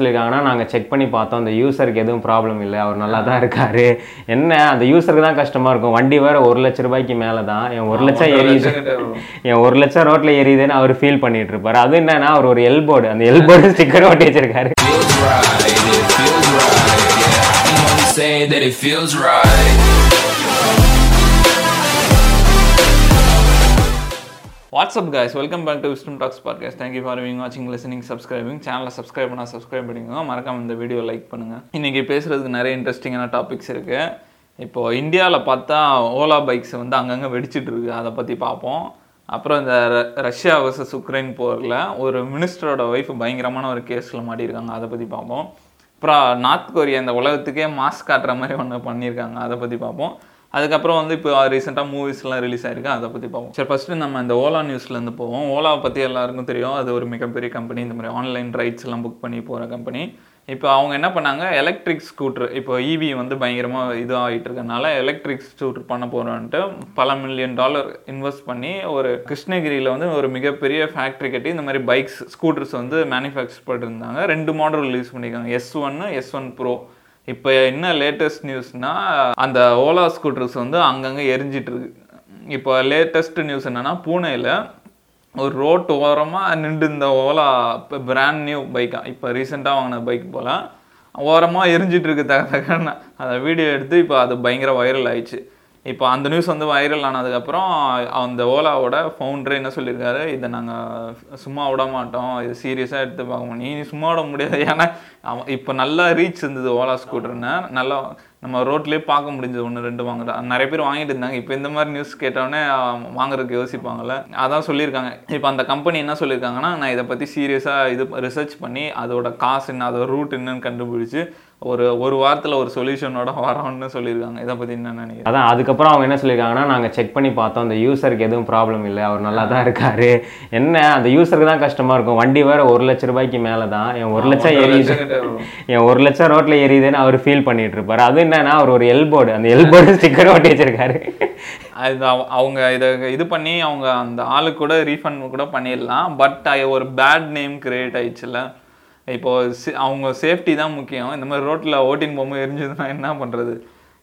சொல்லியிருக்காங்கன்னா நாங்கள் செக் பண்ணி பார்த்தோம். அந்த யூசருக்கு எதுவும் ப்ராப்ளம் இல்லை. அவர் நல்லா தான் இருக்காரு. என்ன? அந்த யூசருக்கு தான் கஷ்டமா இருக்கும். வண்டி வேற ஒரு லட்ச ரூபாய்க்கு மேலே தான் என் ஒரு லட்சம் எரியுது என் ஒரு லட்சம் ரோட்ல எரியுதுன்னு அவர் ஃபீல் பண்ணிட்டு இருப்பாரு. அது என்னன்னா அவர் ஒரு எல்போர்டு அந்த எல்போர்டு ஸ்டிக்கர் ஒட்டி வச்சிருக்காரு. Say that it feels right. What's up guys welcome back to Wisdom Talks podcast thank you for wing வாட்சிங் லிசனிங் சப்ஸ்கிரைபிங் சேனலை சப்ஸ்கிரைப் பண்ணால் சப்ஸ்கிரைப் பண்ணிக்கோங்க. மறக்காம இந்த வீடியோ லைக் பண்ணுங்கள் இன்றைக்கி பேசுகிறதுக்கு நிறைய இன்ட்ரெஸ்டிங்கான டாபிக்ஸ் இருக்குது இப்போது இந்தியாவில் பார்த்தா ஓலா பைக்ஸ் வந்து அங்கங்கே வெடிச்சிட்டு இருக்கு. அதை பற்றி பார்ப்போம். அப்புறம் இந்த ர- ரஷ்யா வர்சஸ் உக்ரைன் போரில் ஒரு மினிஸ்டரோட ஒய்ஃப் பயங்கரமான ஒரு கேஸில் மாட்டியிருக்காங்க. அதை பற்றி பார்ப்போம். அப்புறம் நார்த் கொரியா இந்த உலகத்துக்கே மாஸ்க் காட்டுற மாதிரி ஒன்று பண்ணியிருக்காங்க. அதை பற்றி பார்ப்போம். அதுக்கப்புறம் வந்து இப்போ ரீசெண்டாக மூவிஸ்லாம் ரிலீஸ் ஆயிருக்கு. அதை பற்றி பார்ப்போம். சரி ஃபஸ்ட்டு நம்ம இந்த ஓலா நியூஸ்லேருந்து போவோம். ஓலாவை பற்றி எல்லாருக்கும் தெரியும். அது ஒரு மிகப்பெரிய கம்பெனி இந்த மாதிரி ஆன்லைன் ரைட்ஸ் எல்லாம் புக் பண்ணி போகிற கம்பெனி இப்போ அவங்க என்ன பண்ணாங்க? எலக்ட்ரிக் ஸ்கூட்டர் இப்போ இவி வந்து பயங்கரமாக இது ஆகிட்டு இருக்கனால எலக்ட்ரிக் ஸ்கூட்டர் பண்ண போகிறோன்ட்டு பல மில்லியன் டாலர் இன்வெஸ்ட் பண்ணி ஒரு கிருஷ்ணகிரியில் வந்து ஒரு மிகப்பெரிய ஃபேக்ட்ரி கட்டி இந்த மாதிரி பைக்ஸ் ஸ்கூட்டர்ஸ் வந்து மேனுஃபேக்சர் பண்ணிருந்தாங்க ரெண்டு மாடல் ரிலீஸ் பண்ணியிருக்காங்க. எஸ் ஒன்னு எஸ் ஒன் ப்ரோ இப்போ என்ன லேட்டஸ்ட் நியூஸ்னால் அந்த ஓலா ஸ்கூட்டர்ஸ் வந்து அங்கங்கே எரிஞ்சிட்ருக்கு. இப்போ லேட்டஸ்ட் நியூஸ் என்னென்னா பூனேயில் ஒரு ரோட்டு ஓரமாக நின்று இந்த ஓலா இப்போ பிராண்ட் நியூ பைக்கா இப்போ ரீசெண்டாக வாங்கின பைக் போல் ஓரமாக எரிஞ்சிட்ருக்கு தக தகன்னு. அதை வீடியோ எடுத்து இப்போ அது பயங்கர வைரல் ஆயிடுச்சு. இப்போ அந்த நியூஸ் வந்து வைரல் ஆனதுக்கப்புறம் அந்த ஓலாவோட ஃபவுண்டர் என்ன சொல்லியிருக்காரு? இதை நாங்கள் சும்மா விட மாட்டோம். இது சீரியஸாக எடுத்து பார்க்க முடியும். நீ சும்மா விட முடியாது. ஏன்னா அவன் இப்போ நல்லா ரீச் இருந்தது ஓலா ஸ்கூட்டர்னு நல்லா நம்ம ரோட்லேயே பார்க்க முடிஞ்சது ஒன்று ரெண்டு வாங்குறா நிறைய பேர் வாங்கிட்டு இருந்தாங்க. இப்போ இந்த மாதிரி நியூஸ் கேட்டோடனே வாங்குறதுக்கு யோசிப்பாங்கல்ல. அதான் சொல்லியிருக்காங்க. இப்போ அந்த கம்பெனி என்ன சொல்லியிருக்காங்கன்னா நான் இதை பற்றி சீரியஸாக இது ரிசர்ச் பண்ணி அதோட காசு என்ன அதோட ரூட் என்னன்னு கண்டுபிடிச்சு ஒரு ஒரு வாரத்தில் ஒரு சொல்யூஷனோட வரோம்னு சொல்லியிருக்காங்க. இதை பற்றி என்ன நினைக்கிறேன் அதான் அதுக்கப்புறம் அவங்க என்ன சொல்லியிருக்காங்கன்னா நாங்கள் செக் பண்ணி பார்த்தோம். அந்த யூசருக்கு எதுவும் ப்ராப்ளம் இல்லை. அவர் நல்லா தான் இருக்காரு. என்ன அந்த யூசருக்கு தான் கஷ்டமா இருக்கும். வண்டி வேற ஒரு லட்ச ரூபாய்க்கு மேலே தான் என் ஒரு லட்சம் எரியுது என் ஒரு லட்சம் ரோட்ல எரியுதுன்னு அவர் ஃபீல் பண்ணிட்டு இருப்பாரு. அது என்னன்னா அவர் ஒரு எல்போர்டு அந்த எல்போர்டு ஸ்டிக்கர் ஒட்டி வச்சிருக்காரு. அது அவ- அவங்க இதை இது பண்ணி அவங்க அந்த ஆளுக்கு கூட ரீஃபண்ட் கூட பண்ணிடலாம். பட் ஒரு பேட் நேம் கிரியேட் ஆயிடுச்சுல இப்போ சி- அவங்க சேஃப்டி தான் முக்கியம். இந்த மாதிரி ரோட்டில் ஓட்டின்னு போகும்போது எரிஞ்சதுன்னா என்ன பண்ணுறது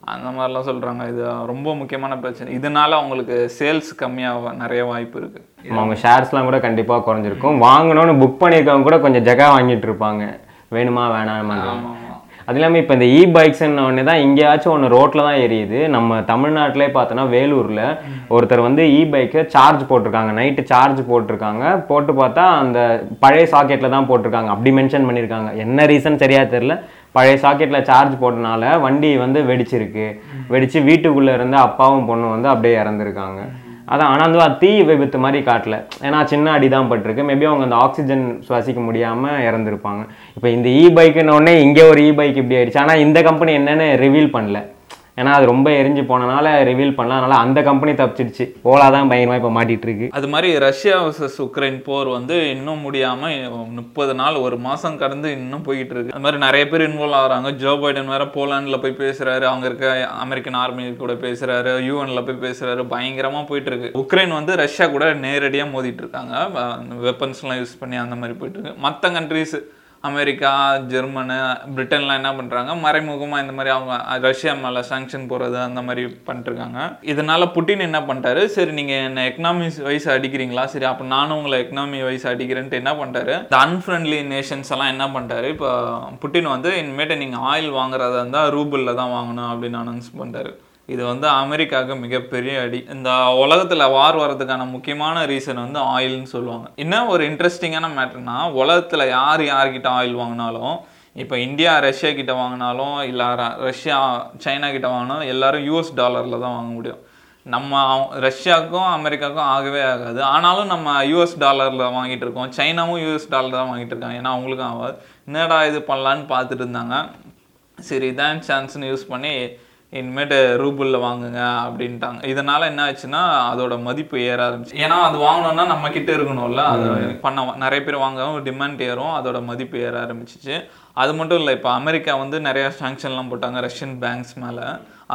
அந்த மாதிரிலாம் சொல்கிறாங்க இது ரொம்ப முக்கியமான பிரச்சனை. இதனால அவங்களுக்கு சேல்ஸ் கம்மியாக நிறைய வாய்ப்பு இருக்குது அவங்க ஷேர்ஸ்லாம் கூட கண்டிப்பா குறைஞ்சிருக்கும். வாங்கணும்னு புக் பண்ணியிருக்கவங்க கூட கொஞ்சம் ஜகா வாங்கிட்டு இருப்பாங்க. வேணுமா வேணாமா அது இல்லாமல் இப்போ இந்த இ பைக்ஸ்ன்னு ஒன்று தான் எங்கேயாச்சும் ஒன்று ரோட்டில் தான் எரியுது. நம்ம தமிழ்நாட்டிலே பார்த்தோன்னா வேலூரில் ஒருத்தர் வந்து இ பைக்கை சார்ஜ் போட்டிருக்காங்க. நைட்டு சார்ஜ் போட்டிருக்காங்க. போட்டு பார்த்தா அந்த பழைய சாக்கெட்டில் தான் போட்டிருக்காங்க. அப்படி மென்ஷன் பண்ணியிருக்காங்க. என்ன ரீசன் சரியாக தெரில பழைய சாக்கெட்டில் சார்ஜ் போட்டனால வண்டி வந்து வெடிச்சிருக்கு. வெடித்து வீட்டுக்குள்ளே இருந்த அப்பாவும் பொண்ணும் வந்து அப்படியே இறந்துருக்காங்க. அதான் ஆனால் வந்து அது தீ விபத்து மாதிரி காட்டல. ஏன்னா சின்ன அடி தான் பட்டிருக்கு. மேபி அவங்க அந்த ஆக்சிஜன் சுவாசிக்க முடியாமல் இறந்துருப்பாங்க. இப்போ இந்த இ பைக்குன்னொடனே இங்கே ஒரு இ பைக் இப்படி ஆயிடுச்சு. ஆனால் இந்த கம்பெனி என்னென்னு ரிவீல் பண்ணல. ஏன்னா அது ரொம்ப எரிஞ்சு போனனால ரிவீல் பண்ணலாம் அதனால அந்த கம்பெனி தப்பிச்சிடுச்சு. ஓலா தான் பயங்கரமாக இப்போ மாட்டிகிட்டு இருக்கு அது மாதிரி ரஷ்யா வர்சஸ் உக்ரைன் போர் வந்து இன்னும் முடியாமல் முப்பது நாள் ஒரு மாதம் கடந்து இன்னும் போயிட்டு இருக்கு அது மாதிரி நிறைய பேர் இன்வால்வ் ஆகிறாங்க. ஜோ பைடன் வேற போலாண்டில் போய் பேசுகிறாரு அவங்க இருக்க அமெரிக்கன் ஆர்மி கூட பேசுகிறாரு யூஎன்ல போய் பேசுகிறாரு பயங்கரமாக போயிட்டு இருக்கு உக்ரைன் வந்து ரஷ்யா கூட நேரடியாக மோதிட்டு இருக்காங்க வெப்பன்ஸ்லாம் யூஸ் பண்ணி அந்த மாதிரி போயிட்டு இருக்கு மற்ற கண்ட்ரிஸ் அமெரிக்கா ஜெர்மனு பிரிட்டன்லாம் என்ன பண்ணுறாங்க மறைமுகமாக இந்த மாதிரி அவங்க ரஷ்யா மேலே சாங்ஷன் போடுறது அந்த மாதிரி பண்ணிட்டுருக்காங்க இதனால் புட்டின் என்ன பண்ணிட்டாரு சரி நீங்கள் என்ன எக்கனாமி வைஸ் அடிக்கிறீங்களா? சரி அப்போ நானும் உங்களை எக்கனாமி வைஸ் அடிக்கிறேன்ட்டு என்ன பண்ணிட்டாரு இந்த அன்ஃப்ரெண்ட்லி நேஷன்ஸ் எல்லாம் என்ன பண்ணிட்டாரு இப்போ புட்டின் வந்து இனிமேட்டு நீங்கள் ஆயில் வாங்குறதா இருந்தால் ரூபிளில் தான் வாங்கணும் அப்படின்னு அனௌன்ஸ் பண்ணிட்டாரு இது வந்து அமெரிக்காவுக்கு மிகப்பெரிய அடி இந்த உலகத்தில் வார் வர்றதுக்கான முக்கியமான ரீசன் வந்து ஆயில்னு சொல்லுவாங்க. இன்னும் ஒரு இன்ட்ரெஸ்டிங்கான மேட்டர்னா உலகத்தில் யார் யார்கிட்ட ஆயில் வாங்கினாலும் இப்போ இந்தியா ரஷ்யா கிட்ட வாங்கினாலும் இல்லை ரஷ்யா சைனா கிட்ட வாங்கினாலும் எல்லாரும் யூஎஸ் டாலரில் தான் வாங்க முடியும். நம்ம அவங்க- ரஷ்யாவுக்கும் அமெரிக்காவுக்கும் ஆகவே ஆகாது. ஆனாலும் நம்ம யூஎஸ் டாலரில் வாங்கிட்டு இருக்கோம். சைனாவும் யூஎஸ் டாலர் தான் வாங்கிட்டு இருக்காங்க. ஏன்னா அவங்களுக்கும் ஆகாது. என்னடா இது பண்ணலான்னு பார்த்துட்டு இருந்தாங்க. சரி இதான் சான்ஸ்னு யூஸ் பண்ணி இனிமேட்டு ரூபிளில் வாங்குங்க அப்படின்ட்டாங்க. இதனால என்ன ஆச்சுன்னா அதோட மதிப்பு ஏற ஆரம்பிச்சு ஏன்னா அது வாங்கணும்னா நம்ம கிட்ட இருக்கணும்ல. அது பண்ண நிறைய பேர் வாங்கவும் டிமாண்ட் ஏறும். அதோட மதிப்பு ஏற ஆரம்பிச்சிச்சு. அது மட்டும் இல்லை இப்போ அமெரிக்கா வந்து நிறைய சாங்ஷன்லாம் போட்டாங்க ரஷ்யன் பேங்க்ஸ் மேலே.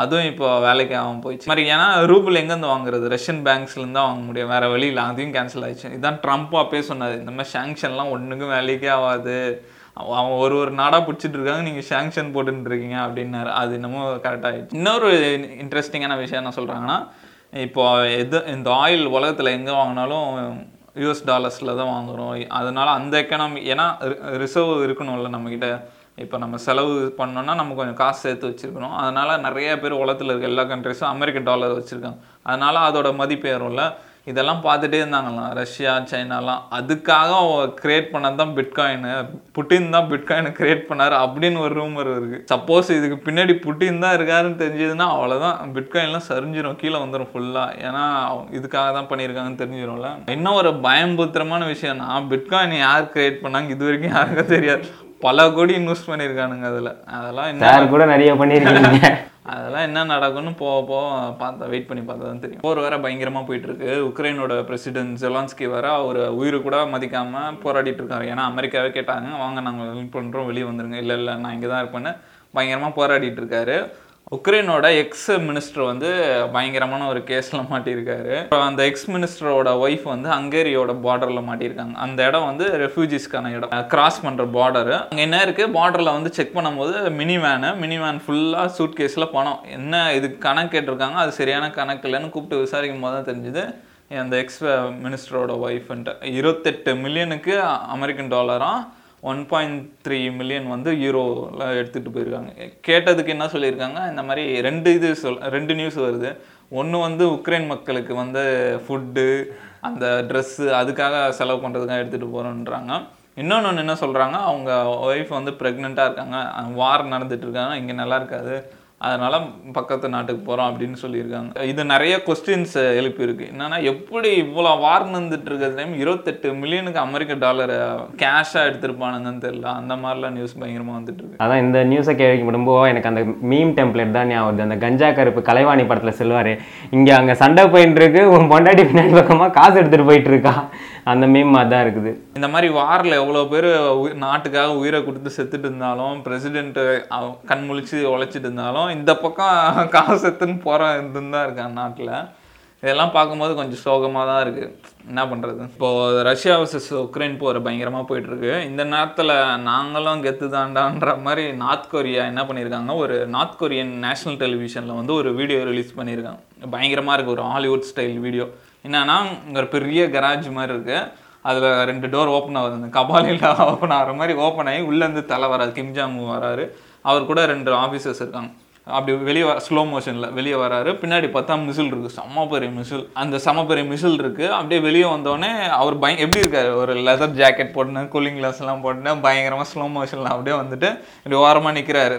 அதுவும் இப்போ வேலைக்கு ஆகாம போயிடுச்சு. மாதிரி ஏன்னா ரூபிள் எங்கேருந்து வாங்குறது? ரஷ்யன் பேங்க்ஸ்லேருந்து தான் வாங்க முடியும். வேற வழி இல்லை அதையும் கேன்சல் ஆயிடுச்சு. இதான் ட்ரம்ப் அப்பயே சொன்னாரு. இந்த மாதிரி சாங்ஷன்லாம் ஒன்றுக்கும் வேலைக்கே ஆகாது. அவன் ஒரு ஒரு நாடாக பிடிச்சிட்டு இருக்காங்க நீங்கள் சேங்ஷன் போட்டுட்டு இருக்கீங்க அப்படின்னாரு. அது என்னமோ கரெக்டாகிடுச்சு இன்னொரு இன்ட்ரெஸ்டிங்கான விஷயம் என்ன சொல்கிறாங்கன்னா இப்போ எது இந்த ஆயில் உலகத்தில் எங்கே வாங்கினாலும் யூஎஸ் டாலர்ஸில் தான் வாங்குகிறோம் அதனால அந்த எக்கனாமி ஏன்னா ரிசர்வ் இருக்கணும்ல நம்மக்கிட்ட இப்போ நம்ம செலவு பண்ணோன்னா நம்ம கொஞ்சம் காசு சேர்த்து வச்சுருக்கணும். அதனால் நிறைய பேர் உலகத்தில் இருக்க எல்லா கண்ட்ரிஸும் அமெரிக்க டாலர் வச்சுருக்காங்க. அதனால் அதோட மதிப்பு ஏறும்ல இதெல்லாம் பார்த்துட்டே இருந்தாங்களாம். ரஷ்யா சைனாலாம். அதுக்காக கிரியேட் பண்ணது தான் பிட்காயின் புட்டின் தான் பிட்காயினை கிரியேட் பண்ணாரு அப்படின்னு ஒரு ரூமர் இருக்கு. சப்போஸ் இதுக்கு பின்னாடி புட்டின் தான் இருக்காருன்னு தெரிஞ்சதுன்னா அவ்வளோதான் பிட்காயின்லாம் சரிஞ்சிரும். கீழே வந்துடும் ஃபுல்லாக ஏன்னா இதுக்காக தான் பண்ணியிருக்காங்கன்னு தெரிஞ்சிரும்ல. இன்னும் ஒரு பயம்புத்திரமான விஷயம்னா பிட்காயின் யார் கிரியேட் பண்ணாங்க? இது வரைக்கும் யாருக்கும் தெரியாது. பல கோடி இன்வெஸ்ட் பண்ணியிருக்கானுங்க அதில். அதெல்லாம் கூட நிறைய பண்ணியிருக்கீங்க. அதெல்லாம் என்ன நடக்கும்னு போக போக பார்த்தா வெயிட் பண்ணி பார்த்தா தான் தெரியும். போர் வேற பயங்கரமாக போயிட்டு இருக்கு உக்ரைனோட பிரசிடென்ட் ஜெலான்ஸ்கி வேற அவர் உயிரை கூட மதிக்காம போராடிட்டு இருக்காரு. ஏன்னா அமெரிக்காவே கேட்டாங்க வாங்க நாங்கள் ஹெல்ப் பண்ணுறோம் வெளியே வந்துருங்க. இல்லை இல்லை நான் இங்கே தான் இருப்பேன்னு. பயங்கரமாக போராடிட்டு இருக்காரு. உக்ரைனோட எக்ஸ் மினிஸ்டர் வந்து பயங்கரமான ஒரு கேஸில் மாட்டியிருக்காரு. அப்புறம் அந்த எக்ஸ் மினிஸ்டரோட ஒய்ஃப் வந்து ஹங்கேரியோட பார்டரில் மாட்டியிருக்காங்க. அந்த இடம் வந்து ரெஃப்யூஜிஸ்க்கான இடம். கிராஸ் பண்ணுற பார்டரு அங்கே என்ன இருக்குது பார்டரில் வந்து செக் பண்ணும்போது மினி வேனு மினி வேன் ஃபுல்லாக சூட் கேஸில் பணம். என்ன இதுக்கு கணக்கு கேட்டிருக்காங்க? அது சரியான கணக்கு இல்லைன்னு கூப்பிட்டு விசாரிக்கும் போது தான் தெரிஞ்சுது அந்த எக்ஸ் மினிஸ்டரோட ஒய்ஃப்ன்ட்டு இருபத்தெட்டு மில்லியனுக்கு அமெரிக்கன் டாலராக ஒன் பாயிண்ட் த்ரீ மில்லியன் வந்து யூரோவில் எடுத்துகிட்டு போயிருக்காங்க. கேட்டதுக்கு என்ன சொல்லியிருக்காங்க? இந்த மாதிரி ரெண்டு இது சொல் ரெண்டு நியூஸ் வருது. ஒன்று வந்து உக்ரைன் மக்களுக்கு வந்து ஃபுட்டு அந்த ட்ரெஸ்ஸு அதுக்காக செலவு பண்ணுறதுக்காக எடுத்துகிட்டு போகிறோன்றாங்க இன்னொன்று ஒன்று என்ன சொல்கிறாங்க அவங்க ஒய்ஃப் வந்து ப்ரெக்னெண்ட்டாக இருக்காங்க. வார் நடந்துகிட்டு இருக்காங்க. இங்கே நல்லா இருக்காது. அதனால் பக்கத்து நாட்டுக்கு போகிறோம் அப்படின்னு சொல்லியிருக்காங்க. இது நிறைய கொஸ்டின்ஸ் எழுப்பியிருக்கு. என்னென்னா எப்படி இவ்வளோ வார் நடந்துட்டு இருக்கிற டைம் இருபத்தெட்டு மில்லியனுக்கு அமெரிக்க டாலரை கேஷாக எடுத்திருப்பானுங்கன்னு தெரியல. அந்த மாதிரிலாம் நியூஸ் பயங்கரமாக வந்துட்டு இருக்கு. அதான் இந்த நியூஸை கேள்விப்படும்போது எனக்கு அந்த மீம் டெம்ப்ளேட் தான் ஞாபகம் வருது. அந்த கஞ்சா கருப்பு கலைவாணி படத்தில் சொல்லுவார் இங்கே அங்கே சண்டை போயிட்டு இருக்கு. உன் பொண்டாட்டி பின்னாடி பக்கமாக காசு எடுத்துகிட்டு போயிட்டு இருக்கா. அந்த மீம் தான் இருக்குது. இந்த மாதிரி வாரில் எவ்வளோ பேர் நாட்டுக்காக உயிரை கொடுத்து செத்துட்டு இருந்தாலும் பிரசிடென்ட் கண் முழிச்சு உழைச்சிட்டு இருந்தாலும் இந்த பக்கம் காசு செத்துன்னு போகிற இதுன்னு தான் இருக்காங்க நாட்டில். இதெல்லாம் பார்க்கும்போது கொஞ்சம் சோகமாக தான் இருக்குது என்ன பண்ணுறது இப்போது ரஷ்யா வர்சஸ் உக்ரைன் போகிற பயங்கரமாக போயிட்டுருக்கு. இந்த நேரத்தில் நாங்களும் கெத்து தாண்டான்ற மாதிரி நார்த் கொரியா என்ன பண்ணியிருக்காங்க? ஒரு நார்த் கொரியன் நேஷ்னல் டெலிவிஷனில் வந்து ஒரு வீடியோ ரிலீஸ் பண்ணியிருக்காங்க. பயங்கரமாக இருக்குது ஒரு ஹாலிவுட் ஸ்டைல் வீடியோ என்னன்னா இங்க ஒரு பெரிய கராஜ் மாதிரி இருக்குது அதில் ரெண்டு டோர் ஓப்பன் ஆகுது. அந்த கபாலியில் ஓப்பன் ஆகிற மாதிரி ஓப்பன் ஆகி உள்ளேருந்து தலை வராது. கிம்ஜாமு வராரு. அவர் கூட ரெண்டு ஆஃபீஸர்ஸ் இருக்காங்க. அப்படி வெளியே வர ஸ்லோ மோஷனில் வெளியே வராரு. பின்னாடி பார்த்தா மிசில் இருக்குது செம்ம பெரிய மிசில் அந்த செம்ம பெரிய மிசில் இருக்குது அப்படியே வெளியே வந்தோடனே அவர் பய எப்படி இருக்காரு? ஒரு லெதர் ஜாக்கெட் போட்டுன்னு கூலிங் கிளாஸ்லாம் எல்லாம் போட்டுன்னு பயங்கரமாக ஸ்லோ மோஷனில் அப்படியே வந்துட்டு இப்படி ஓரமாக நிற்கிறாரு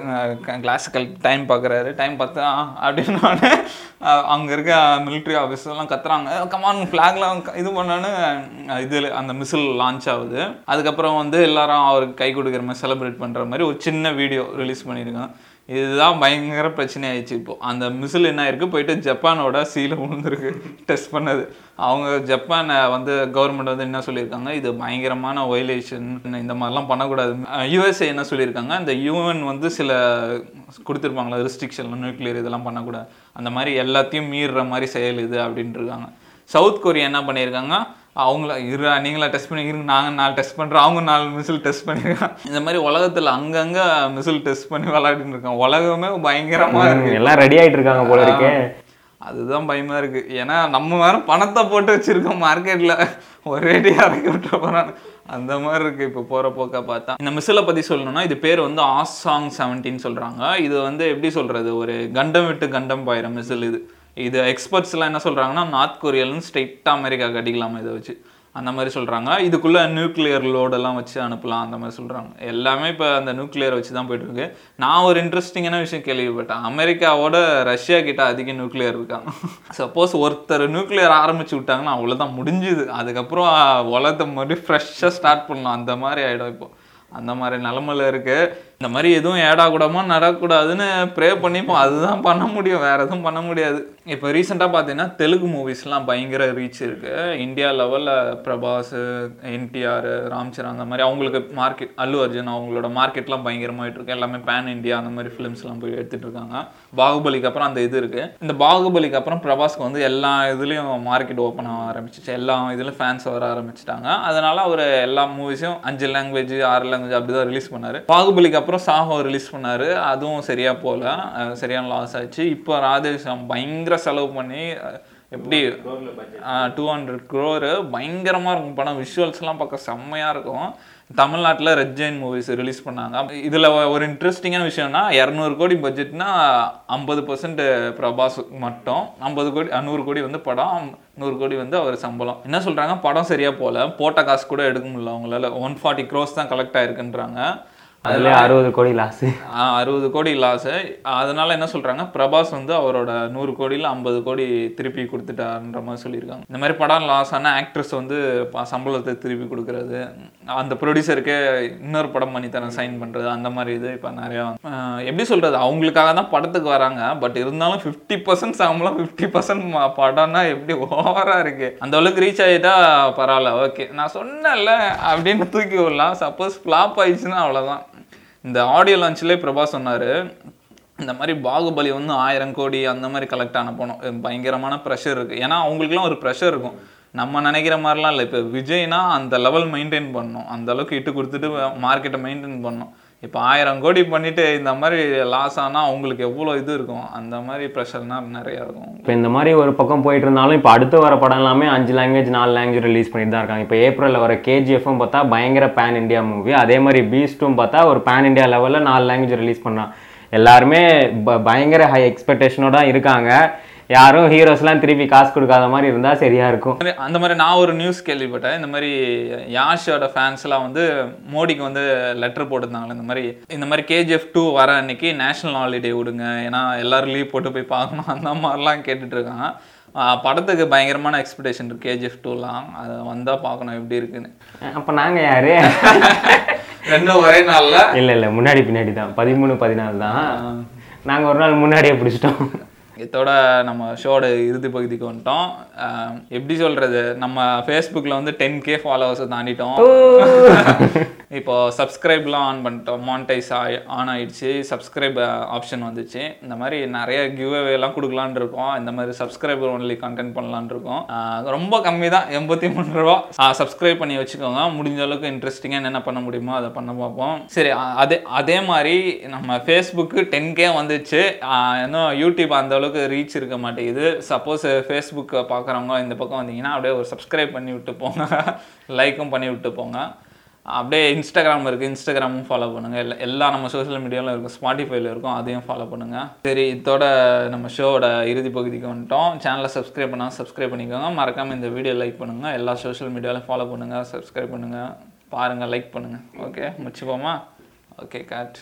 கிளாஸிக்கல் டைம் பார்க்குறாரு டைம் பார்த்தா அப்படின்னோடனே அங்கே இருக்க மிலிட்ரி ஆஃபீஸர்லாம் கத்துறாங்க. கமான் ஃப்ளாக்லாம் இது பண்ணோன்னு இது அந்த மிசில் லான்ச் ஆகுது. அதுக்கப்புறம் வந்து எல்லாரும் அவருக்கு கை கொடுக்குற மாதிரி செலிப்ரேட் பண்ணுற மாதிரி ஒரு சின்ன வீடியோ ரிலீஸ் பண்ணியிருக்காங்க. இதுதான் பயங்கர பிரச்சனை ஆயிடுச்சு இப்போ. அந்த மிசில் என்ன ஆயிருக்கு? போயிட்டு ஜப்பானோட சீல விழுந்துருக்கு டெஸ்ட் பண்ணது. அவங்க ஜப்பானை வந்து கவர்மெண்ட் வந்து என்ன சொல்லியிருக்காங்க? இது பயங்கரமான வயலேஷன் இந்த மாதிரிலாம் பண்ணக்கூடாது. யூஎஸ்ஏ என்ன சொல்லியிருக்காங்க? இந்த யூஎன் வந்து சில கொடுத்துருப்பாங்களா ரெஸ்ட்ரிக்ஷன் நியூக்ளியர் இதெல்லாம் பண்ணக்கூடாது. அந்த மாதிரி எல்லாத்தையும் மீறுற மாதிரி செயல் இது அப்படின்ட்டு இருக்காங்க. சவுத் கொரியா என்ன பண்ணியிருக்காங்க அவங்கள இரு நீங்களா டெஸ்ட் பண்ணி இருங்க நாங்கள் நாலு டெஸ்ட் பண்ணுறோம் அவங்க நாலு மிசில் டெஸ்ட் பண்ணியிருக்காங்க இந்த மாதிரி உலகத்தில் அங்கங்கே மிசில் டெஸ்ட் பண்ணி விளையாடிட்டு இருக்காங்க. உலகமே பயங்கரமாக இருக்கு. எல்லாம் ரெடி ஆயிட்டு இருக்காங்க போல இருக்கே. அதுதான் பயமா இருக்கு. ஏன்னா நம்ம வேற பணத்தை போட்டு வச்சிருக்கோம் மார்க்கெட்ல ஒரேடியா இறக்கி விட்டுற போறான் அந்த மாதிரி இருக்கு. இப்போ போற போக்க பார்த்தா. இந்த மிஸ்ஸில் பத்தி சொல்லணும்னா இது பேர் வந்து ஆசாங் செவன்டீன் சொல்றாங்க. இது வந்து எப்படி சொல்றது? ஒரு கண்டம் விட்டு கண்டம் பாயிரம் மிசில் இது. இது எக்ஸ்பர்ட்ஸ்லாம் என்ன சொல்கிறாங்கன்னா நார்த் கொரியாலும் ஸ்ட்ரெயிட்டாக அமெரிக்காவுக்கு அடிக்கலாமா இதை வச்சு? அந்த மாதிரி சொல்கிறாங்க இதுக்குள்ளே நியூக்ளியர் லோடெல்லாம் வச்சு அனுப்பலாம் அந்த மாதிரி சொல்கிறாங்க எல்லாமே இப்போ அந்த நியூக்ளியர் வச்சு தான் போயிட்டுருக்கு. நான் ஒரு இன்ட்ரெஸ்டிங்கான விஷயம் கேள்விப்பட்டேன். அமெரிக்காவோட ரஷ்யா கிட்ட அதிக நியூக்ளியர் இருக்காங்க சப்போஸ் ஒருத்தர் நியூக்ளியர் ஆரம்பிச்சு விட்டாங்கன்னா அவ்வளோதான் முடிஞ்சுது. அதுக்கப்புறம் உலகத்தை மறுபடியும் ஃப்ரெஷ்ஷாக ஸ்டார்ட் பண்ணலாம். அந்த மாதிரி ஆகிடும் இப்போ. அந்த மாதிரி நிலமையில இருக்குது இந்த மாதிரி எதுவும் ஏடா நடக்கூடாதுன்னு நடக்கக்கூடாதுன்னு ப்ரே பண்ணிப்போம். அதுதான் பண்ண முடியும். வேற எதுவும் பண்ண முடியாது. இப்போ ரீசெண்டாக பார்த்தீங்கன்னா தெலுங்கு மூவிஸ்லாம் பயங்கர ரீச் இருக்கு. இந்தியா லெவலில் பிரபாஸ் என்டிஆர் ராம்சரன் அந்த மாதிரி அவங்களுக்கு மார்க்கெட் அல்லு அர்ஜுன் அவங்களோட மார்க்கெட்லாம் பயங்கரமாயிட்டு இருக்கு. எல்லாமே பேன் இந்தியா அந்த மாதிரி ஃபிலிம்ஸ்லாம் போய் எடுத்துட்டு இருக்காங்க. பாகுபலிக்கு அப்புறம் அந்த இது இருக்கு. இந்த பாகுபலிக்கு அப்புறம் பிரபாஸ்க்கு வந்து எல்லா இதுலேயும் மார்க்கெட் ஓப்பன் ஆக ஆரம்பிச்சிச்சு. எல்லா இதுலையும் ஃபேன்ஸ் வர ஆரம்பிச்சிட்டாங்க. அதனால அவர் எல்லா மூவிஸும் அஞ்சு லாங்குவேஜ் ஆறு லாங்குவேஜ் அப்படி தான் ரிலீஸ் பண்ணார். பாகுபலிக்கு அப்புறம் சாஹோ ரிலீஸ் பண்ணார். அதுவும் சரியாக போகல சரியான லாஸ் ஆச்சு. இப்போ ராதேஷம் பயங்கர செலவு பண்ணி எப்படி டூ ஹண்ட்ரட் க்ரோரு பயங்கரமாக இருக்கும். படம் விஷுவல்ஸ்லாம் பார்க்க செம்மையாக இருக்கும். தமிழ்நாட்டில் ரெட் ஜெயின் மூவிஸ் ரிலீஸ் பண்ணாங்க. இதில் ஒரு இன்ட்ரெஸ்டிங்கான விஷயம்னா இரநூறு கோடி பட்ஜெட்னா ஐம்பது பர்சன்ட் பிரபாஸ் மட்டும். ஐம்பது கோடி நூறு கோடி வந்து படம். நூறு கோடி வந்து அவர் சம்பளம். என்ன சொல்கிறாங்க படம் சரியாக போகல போட்ட காசு கூட எடுக்க முடியல அவங்களால. ஒன் ஃபார்ட்டி க்ரோஸ் தான் கலெக்ட் ஆயிருக்குன்றாங்க. அதுல அறுபது கோடி லாஸ் அறுபது கோடி லாஸு அதனால என்ன சொல்றாங்க? பிரபாஸ் வந்து அவரோட நூறு கோடியில் ஐம்பது கோடி திருப்பி கொடுத்துட்டாருன்ற மாதிரி சொல்லியிருக்காங்க. இந்த மாதிரி படம் லாஸ் ஆன ஆக்ட்ரஸ் வந்து சம்பளத்தை திருப்பி கொடுக்கறது. அந்த ப்ரொடியூசருக்கு இன்னொரு படம் பண்ணி தரேன் சைன் பண்றது அந்த மாதிரி இது இப்போ நிறையா எப்படி சொல்றது? அவங்களுக்காக தான் படத்துக்கு வராங்க. பட் இருந்தாலும் ஃபிஃப்டி பர்சன்ட் சம்பளம் ஃபிஃப்டி பர்சன்ட் படம்னா எப்படி ஓவரா இருக்கு? அந்த அளவுக்கு ரீச் ஆகிட்டா பரவாயில்ல ஓகே நான் சொன்னேன்ல அப்படின்னு தூக்கி விடலாம். சப்போஸ் ஃப்ளாப் ஆயிடுச்சுன்னா அவ்வளோதான் இந்த ஆடியோ லான்ச்சிலே பிரபா சொன்னார் இந்த மாதிரி பாகுபலி வந்து ஆயிரம் கோடி அந்த மாதிரி கலெக்ட் ஆன போனோம் பயங்கரமான ப்ரெஷர் இருக்குது ஏன்னா அவங்களுக்குலாம் ஒரு ப்ரெஷர் இருக்கும். நம்ம நினைக்கிற மாதிரிலாம் இல்லை. இப்போ விஜய்னா அந்த லெவல் மெயின்டைன் பண்ணணும் அந்த அளவுக்கு இட்டு கொடுத்துட்டு மார்க்கெட்டை மெயின்டைன் பண்ணணும் இப்போ ஆயிரம் கோடி பண்ணிட்டு இந்த மாதிரி லாஸ் ஆனால் அவங்களுக்கு எவ்வளோ இது இருக்கும்? அந்த மாதிரி ப்ரெஷர்னால் நிறையா இருக்கும். இப்போ இந்த மாதிரி ஒரு பக்கம் போயிட்டு இருந்தாலும் இப்போ அடுத்து வர படம் எல்லாமே அஞ்சு லாங்குவேஜ் நாலு லாங்குவேஜ் ரிலீஸ் பண்ணிட்டு தான் இருக்காங்க. இப்போ ஏப்ரலில் வர கேஜிஎஃப்பும் பார்த்தா பயங்கர பேன் இந்தியா மூவி அதே மாதிரி பீஸ்ட்டும் பார்த்தா ஒரு பேன் இந்தியா லெவலில் நாலு லாங்குவேஜ் ரிலீஸ் பண்ணான் எல்லாருமே ப- பயங்கர ஹை எக்ஸ்பெக்டேஷனோட இருக்காங்க. யாரும் ஹீரோஸ்லாம் திருப்பி காசு கொடுக்காத மாதிரி இருந்தால் சரியா இருக்கும். அந்த மாதிரி நான் ஒரு நியூஸ் கேள்விப்பட்டேன். இந்த மாதிரி யாஷோட ஃபேன்ஸ்லாம் வந்து மோடிக்கு வந்து லெட்டர் போட்டிருந்தாங்களே இந்த மாதிரி இந்த மாதிரி கேஜிஎஃப் டூ வர அன்னைக்கு நேஷனல் ஹாலிடே விடுங்க. ஏன்னா எல்லாரும் லீவ் போட்டு போய் பார்க்கணும். அந்த மாதிரிலாம் கேட்டுட்டு இருக்காங்க. ஆஹ் படத்துக்கு பயங்கரமான எக்ஸ்பெக்டேஷன் இருக்கு. கேஜிஎஃப் டூலாம் அதை வந்தால் பார்க்கணும் எப்படி இருக்குன்னு. அப்போ நாங்கள் யாரு? ரெண்டும் ஒரே நாளில்? இல்லை இல்லை. முன்னாடி பின்னாடி தான். பதிமூணு பதினாலு தான். நாங்கள் ஒரு நாள் முன்னாடியே பிடிச்சிட்டோம். இதோட நம்ம ஷோட இறுதி பகுதிக்கு வந்துட்டோம். எப்படி சொல்றது? நம்ம ஃபேஸ்புக்கில் வந்து டென் கே ஃபாலோவர்ஸை தாண்டிட்டோம். இப்போ சப்ஸ்கிரைப்லாம் ஆன் பண்ணிட்டோம். மானிட்டைஸ் ஆன் ஆயிடுச்சு. சப்ஸ்கிரைப் ஆப்ஷன் வந்துச்சு. இந்த மாதிரி நிறைய கிவ் எல்லாம் கொடுக்கலான்னு இருக்கோம். இந்த மாதிரி சப்ஸ்கிரைபர் ஒன்லி கண்டென்ட் பண்ணலான்னு இருக்கோம். ரொம்ப கம்மி தான் எண்பத்தி மூணு ரூபா. சப்ஸ்கிரைப் பண்ணி வச்சுக்கோங்க. முடிஞ்ச அளவுக்கு இன்ட்ரெஸ்டிங்காக என்னென்ன பண்ண முடியுமோ அதை பண்ண பார்ப்போம். சரி அதே அதே மாதிரி நம்ம ஃபேஸ்புக்கு டென் கே வந்துச்சு. இன்னும் யூடியூப் அந்த அளவுக்கு ரீச் இருக்க மாட்டேங்குது. சப்போஸ் ஃபேஸ்புக்கை பார்க்குறவங்க இந்த பக்கம் வந்தீங்கன்னா அப்படியே ஒரு சப்ஸ்கிரைப் பண்ணி விட்டு போங்க. லைக்கும் பண்ணி விட்டு போங்க. அப்படியே இன்ஸ்டாகிராம் இருக்குது இன்ஸ்டாகிராமும் ஃபாலோ பண்ணுங்கள் எல்லா எல்லா நம்ம சோஷியல் மீடியாவில் இருக்கும். ஸ்பாட்டிஃபைல இருக்கும். அதையும் ஃபாலோ பண்ணுங்கள் சரி இதோட நம்ம ஷோவோட இறுதி பகுதிக்கு வந்துட்டோம். சேனலை சப்ஸ்கிரைப் பண்ணால் சப்ஸ்கிரைப் பண்ணிக்கோங்க. மறக்காமல் இந்த வீடியோ லைக் பண்ணுங்கள் எல்லா சோஷியல் மீடியாவிலும் ஃபாலோ பண்ணுங்கள் சப்ஸ்கிரைப் பண்ணுங்கள் பாருங்கள் லைக் பண்ணுங்கள் ஓகே முடிச்சுப்போமா? Okay God